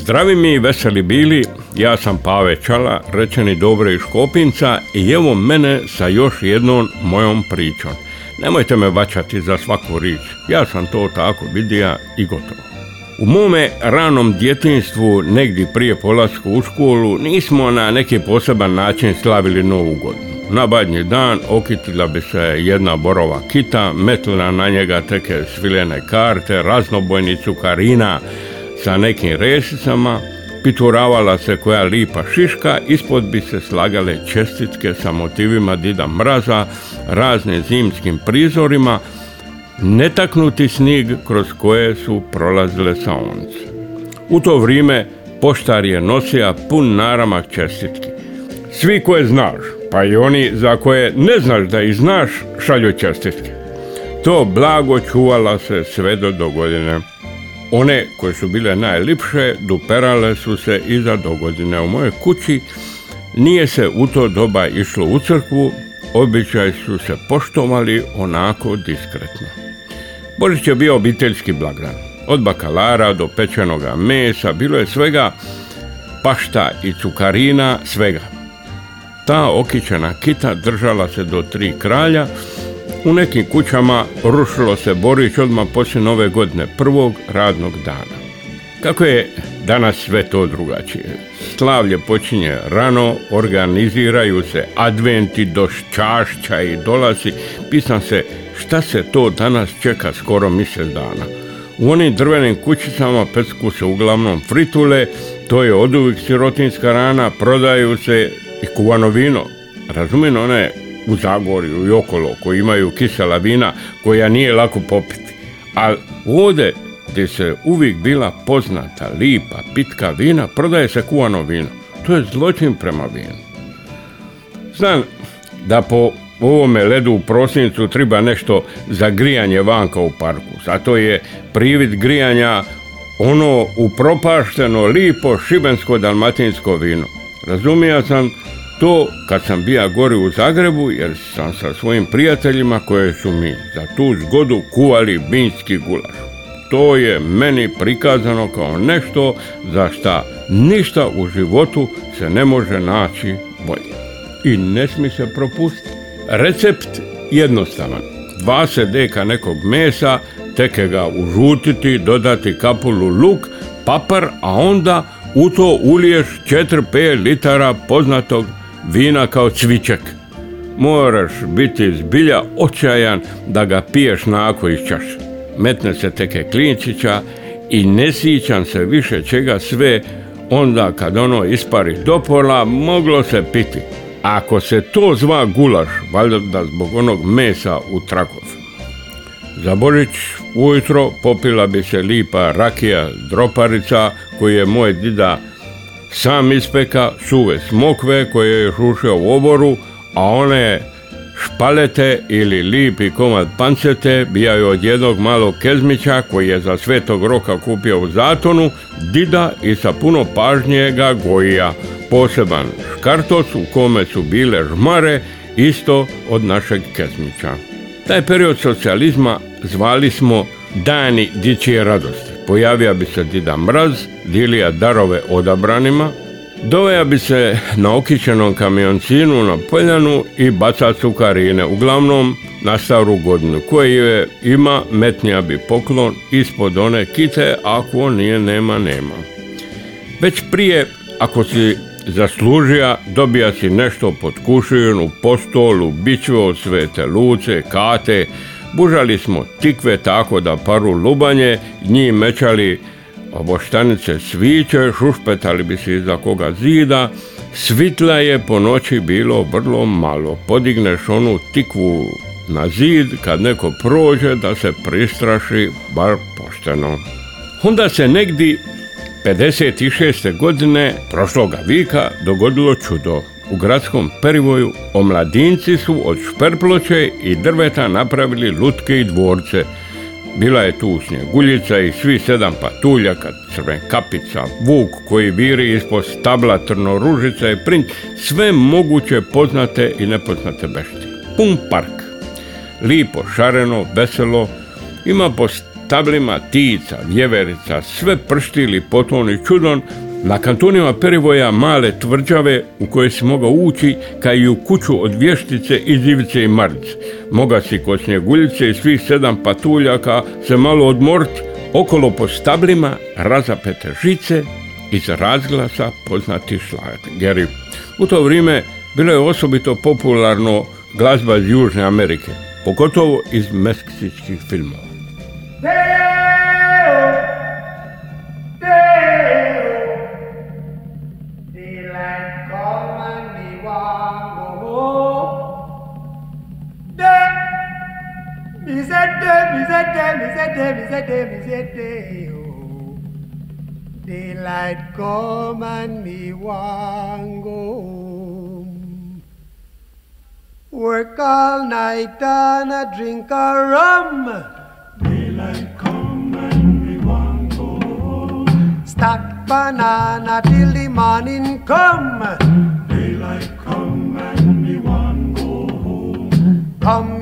Zdravi mi i veseli bili, ja sam Pave Čala, rečeni Dobre iz Škopinca i evo mene sa još jednom mojom pričom. Nemojte me vaćati za svaku rič, ja sam to tako vidija i gotovo. U mome ranom djetinstvu, negdje prije polasku u školu, nismo na neki poseban način slavili Novu godinu. Na badnji dan okitila bi se jedna borova kita, metila na njega teke svilene karte, raznobojnicu karina, sa nekim resicama, pituravala se koja lipa šiška, ispod bi se slagale čestitke sa motivima Dida Mraza, razne zimskim prizorima, netaknuti snig kroz koje su prolazile saonce. U to vrijeme poštar je nosija pun naramak čestitki. Svi koje znaš, pa i oni za koje ne znaš da ih znaš, šalju čestitke. To blago čuvala se sve do dogodine. One koje su bile najlipše duperale su se iza dogodine. U mojoj kući nije se u to doba išlo u crkvu, običaj su se poštovali onako diskretno. Božić je bio obiteljski blagdan. Od bakalara do pečenoga mesa bilo je svega pašta i cukarina, svega. Ta okićena kita držala se do tri kralja, u nekim kućama rušilo se Borić odmah poslije nove godine, prvog radnog dana. Kako je danas sve to drugačije? Slavlje počinje rano, organiziraju se adventi do čašća i dolazi. Pisam se šta se to danas čeka skoro mjesec dana. U onim drvenim kućicama pecku se uglavnom fritule, to je oduvijek sirotinska rana, prodaju se i kuvano vino. Razumijem one u Zagorju i okolo koji imaju kisela vina koja nije lako popiti. Ali ovdje gdje se uvijek bila poznata, lipa, pitka vina, prodaje se kuvano vino. To je zločin prema vinu. Znam da po ovome ledu u prosincu treba nešto za grijanje vanka u parku. Zato je privid grijanja ono upropašteno, lipo, šibensko-dalmatinsko vino. Razumija sam to kad sam bija gori u Zagrebu jer sam sa svojim prijateljima koje su mi za tu zgodu kuvali binski gulaš. To je meni prikazano kao nešto za šta ništa u životu se ne može naći bolje. I ne smije se propustiti. Recept jednostavan. 20 deka nekog mesa, teke ga užutiti, dodati kapulu luk, papar, a onda u to uliješ 4-5 litara poznatog vina kao cviček. Moraš biti zbilja očajan da ga piješ nako iz čaše. Metne se teke klinčića i ne sjećam se više čega sve onda kad ono ispari do pola moglo se piti. Ako se to zva gulaš, valjda da zbog onog mesa u trakov. Za Božić ujutro popila bi se lipa rakija droparica koju je moj dida sam ispeka suve smokve koje je šušao u oboru, a one špalete ili lipi komad pancete bijaju od jednog malog kezmića koji je za svetog roka kupio u zatonu, dida i sa puno pažnje ga gojija. Poseban škartos u kome su bile žmare isto od našeg kezmića. Taj period socijalizma zvali smo Dani dičije radosti pojavija bi se Dida Mraz, dilija darove odabranima, doveja bi se na okićenom kamioncinu na poljanu i baca cukarine, uglavnom na staru godinu, koje ima metnija bi poklon ispod one kite, ako nije nema, nema. Već prije, ako si zaslužija, dobija si nešto pod kušinu, postolu, od svete luce, kate, Bužali smo tikve tako da paru lubanje, njih mečali oboštanice sviće, šušpetali bi se iza koga zida, svitla je po noći bilo vrlo malo. Podigneš onu tikvu na zid kad neko prođe da se pristraši bar pošteno. Onda se negdje 56. godine prošloga vika dogodilo čudo. U gradskom perivoju omladinci su od šperploče i drveta napravili lutke i dvorce. Bila je tu snjeguljica i svi sedam patuljaka, crven kapica, vuk koji viri ispod stabla, trnoružica i princ, sve moguće poznate i nepoznate bešte. Pun park. Lipo, šareno, veselo, ima po stablima tica, vjeverica, sve prštili poton i čudon, na kantonima Perivoja male tvrđave u koje si mogao ući kao i u kuću od vještice, izivice i marice. Moga si kod snjeguljice i svih sedam patuljaka se malo odmort okolo po stablima razapete žice iz razglasa poznati šlageri. U to vrijeme bilo je osobito popularno glazba iz Južne Amerike, pogotovo iz meksičkih filmova. Oh. Daylight come and me want go home. Work all night and a drink a rum. Daylight come and me want go home. Stack banana till the morning come. Daylight come and me want go home. Come,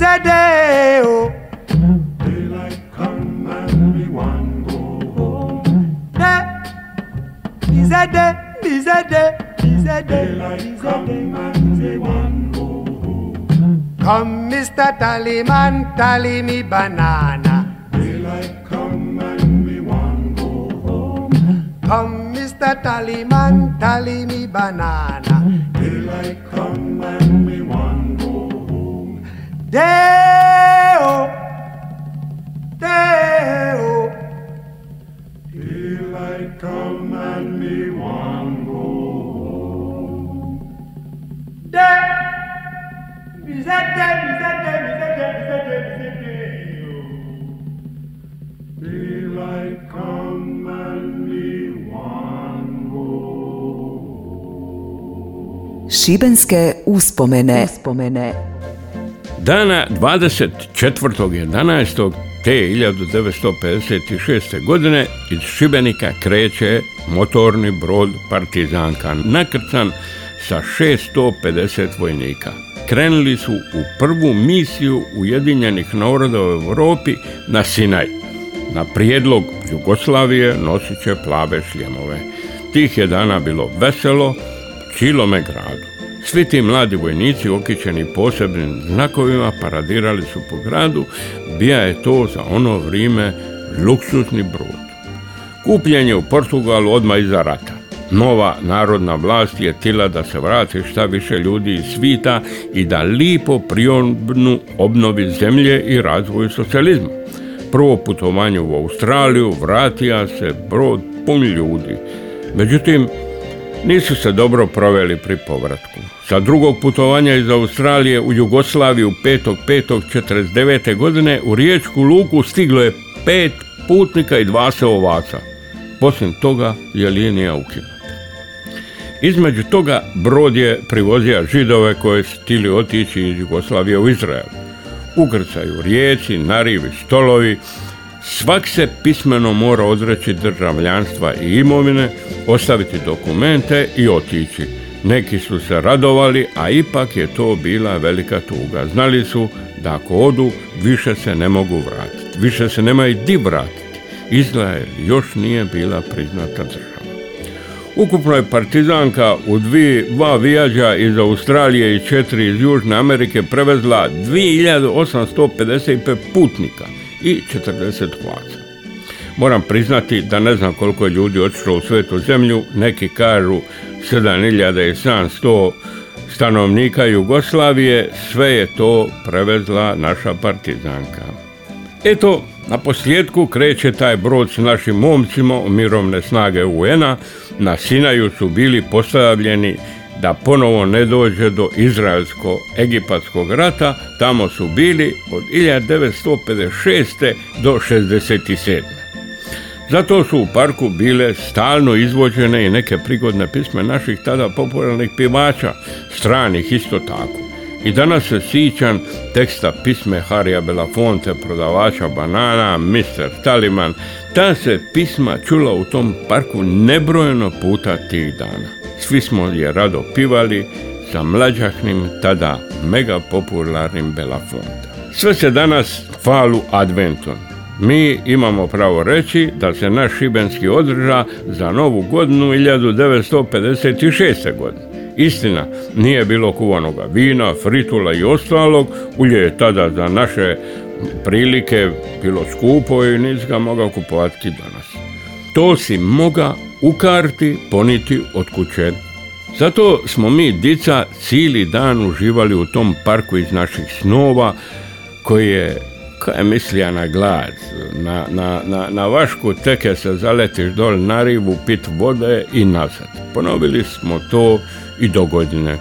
is a day. Oh. Eh, Daylight come and me want go home. day is a day, is a day, is a day, Daylight come and me want go home. Come, Mr. Tallyman, tally me banana. Daylight come and me want go home. Come, Mr. Tallyman, tally me banana. Daylight come Day-o, day-o, Daylight come and me want go home. day. Is that day, is that day, is that day, is that day, is that day-o. Daylight come and me want go Šibenske uspomene. uspomene. Dana 24.11. te 1956. godine iz Šibenika kreće motorni brod Partizanka, nakrcan sa 650 vojnika. Krenuli su u prvu misiju Ujedinjenih naroda u Europi na Sinaj. Na prijedlog Jugoslavije nosit će plave šljemove. Tih je dana bilo veselo, čilome gradu. Svi ti mladi vojnici okićeni posebnim znakovima paradirali su po gradu, bija je to za ono vrijeme luksusni brod. Kupljen je u Portugalu odmah iza rata. Nova narodna vlast je tila da se vrati šta više ljudi iz svita i da lipo priobnu obnovi zemlje i razvoju socijalizma. Prvo putovanje u Australiju vratija se brod pun ljudi. Međutim, nisu se dobro proveli pri povratku. Sa drugog putovanja iz Australije u Jugoslaviju 5.5.49. godine u Riječku luku stiglo je pet putnika i dva se ovaca. poslije toga je linija ukinuta. Između toga brod je privozio židove koje su htjeli otići iz Jugoslavije u Izrael. Ukrcaju rijeci, narivi, stolovi, svak se pismeno mora odreći državljanstva i imovine, ostaviti dokumente i otići. Neki su se radovali, a ipak je to bila velika tuga. Znali su da ako odu, više se ne mogu vratiti. Više se nemaju di vratiti. Izrael još nije bila priznata država. Ukupno je partizanka u dvi, dva vijađa iz Australije i četiri iz Južne Amerike prevezla 2855 putnika i 40 hvaca. Moram priznati da ne znam koliko je ljudi otišlo u svetu zemlju, neki kažu 7700 stanovnika Jugoslavije, sve je to prevezla naša partizanka. Eto, na posljedku kreće taj brod s našim momcima mirovne snage UN-a. Na Sinaju su bili postavljeni da ponovo ne dođe do izraelsko-egipatskog rata. Tamo su bili od 1956. do 67. Zato su u parku bile stalno izvođene i neke prigodne pisme naših tada popularnih pivača, stranih isto tako. I danas se sićan teksta pisme Harija Belafonte, prodavača banana, Mr. Taliman. Ta se pisma čula u tom parku nebrojeno puta tih dana. Svi smo je rado pivali sa mlađahnim, tada mega popularnim Belafonte. Sve se danas falu adventom. Mi imamo pravo reći da se naš šibenski održa za novu godinu 1956. godine. Istina, nije bilo kuvanoga vina, fritula i ostalog, ulje je tada za naše prilike bilo skupo i nis ga mogao kupovati danas. To si moga u karti poniti od kuće. Zato smo mi dica cijeli dan uživali u tom parku iz naših snova koji je koja je mislija na glad, na, na, na, na vašku teke se zaletiš dol na rivu, pit vode i nazad. Ponovili smo to i do godine.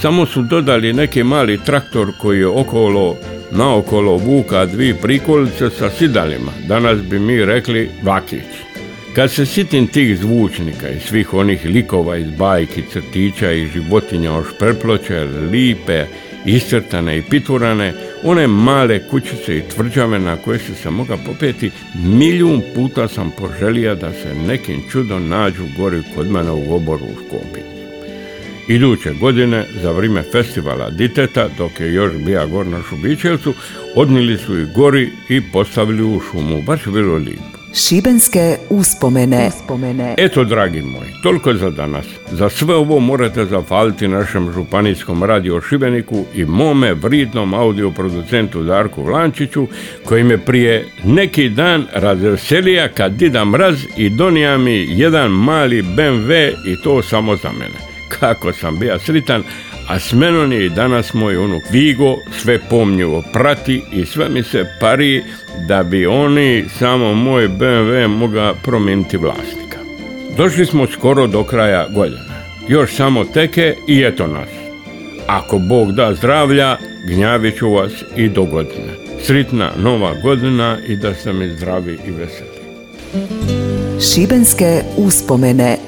Samo su dodali neki mali traktor koji je okolo, naokolo vuka dvi prikolice sa sidalima. Danas bi mi rekli vakić. Kad se sitim tih zvučnika i svih onih likova iz bajki, crtića i životinja o šperploče, lipe, iscrtane i piturane, one male kućice i tvrđave na koje se se moga popeti, milijun puta sam poželio da se nekim čudom nađu gori kod mene u oboru u Škopi. Iduće godine, za vrijeme festivala Diteta, dok je još bija gor na Šubićevcu, odnili su i gori i postavili u šumu. Baš bilo lijepo. Šibenske uspomene. uspomene. Eto, dragi moji, toliko za danas. Za sve ovo morate zafaliti našem županijskom radio Šibeniku i mome vridnom audio producentu Darku Vlančiću, koji me prije neki dan razveselija kad dida mraz i donija mi jedan mali BMW i to samo za mene. Kako sam bio sritan, a s menom je i danas moj unuk Vigo, sve pomnjivo prati i sve mi se pari da bi oni samo moj BMW moga promijeniti vlasnika. Došli smo skoro do kraja godine. Još samo teke i eto nas. Ako Bog da zdravlja, gnjavit ću vas i do godine. Sritna nova godina i da ste mi zdravi i veseli. Šibenske uspomene.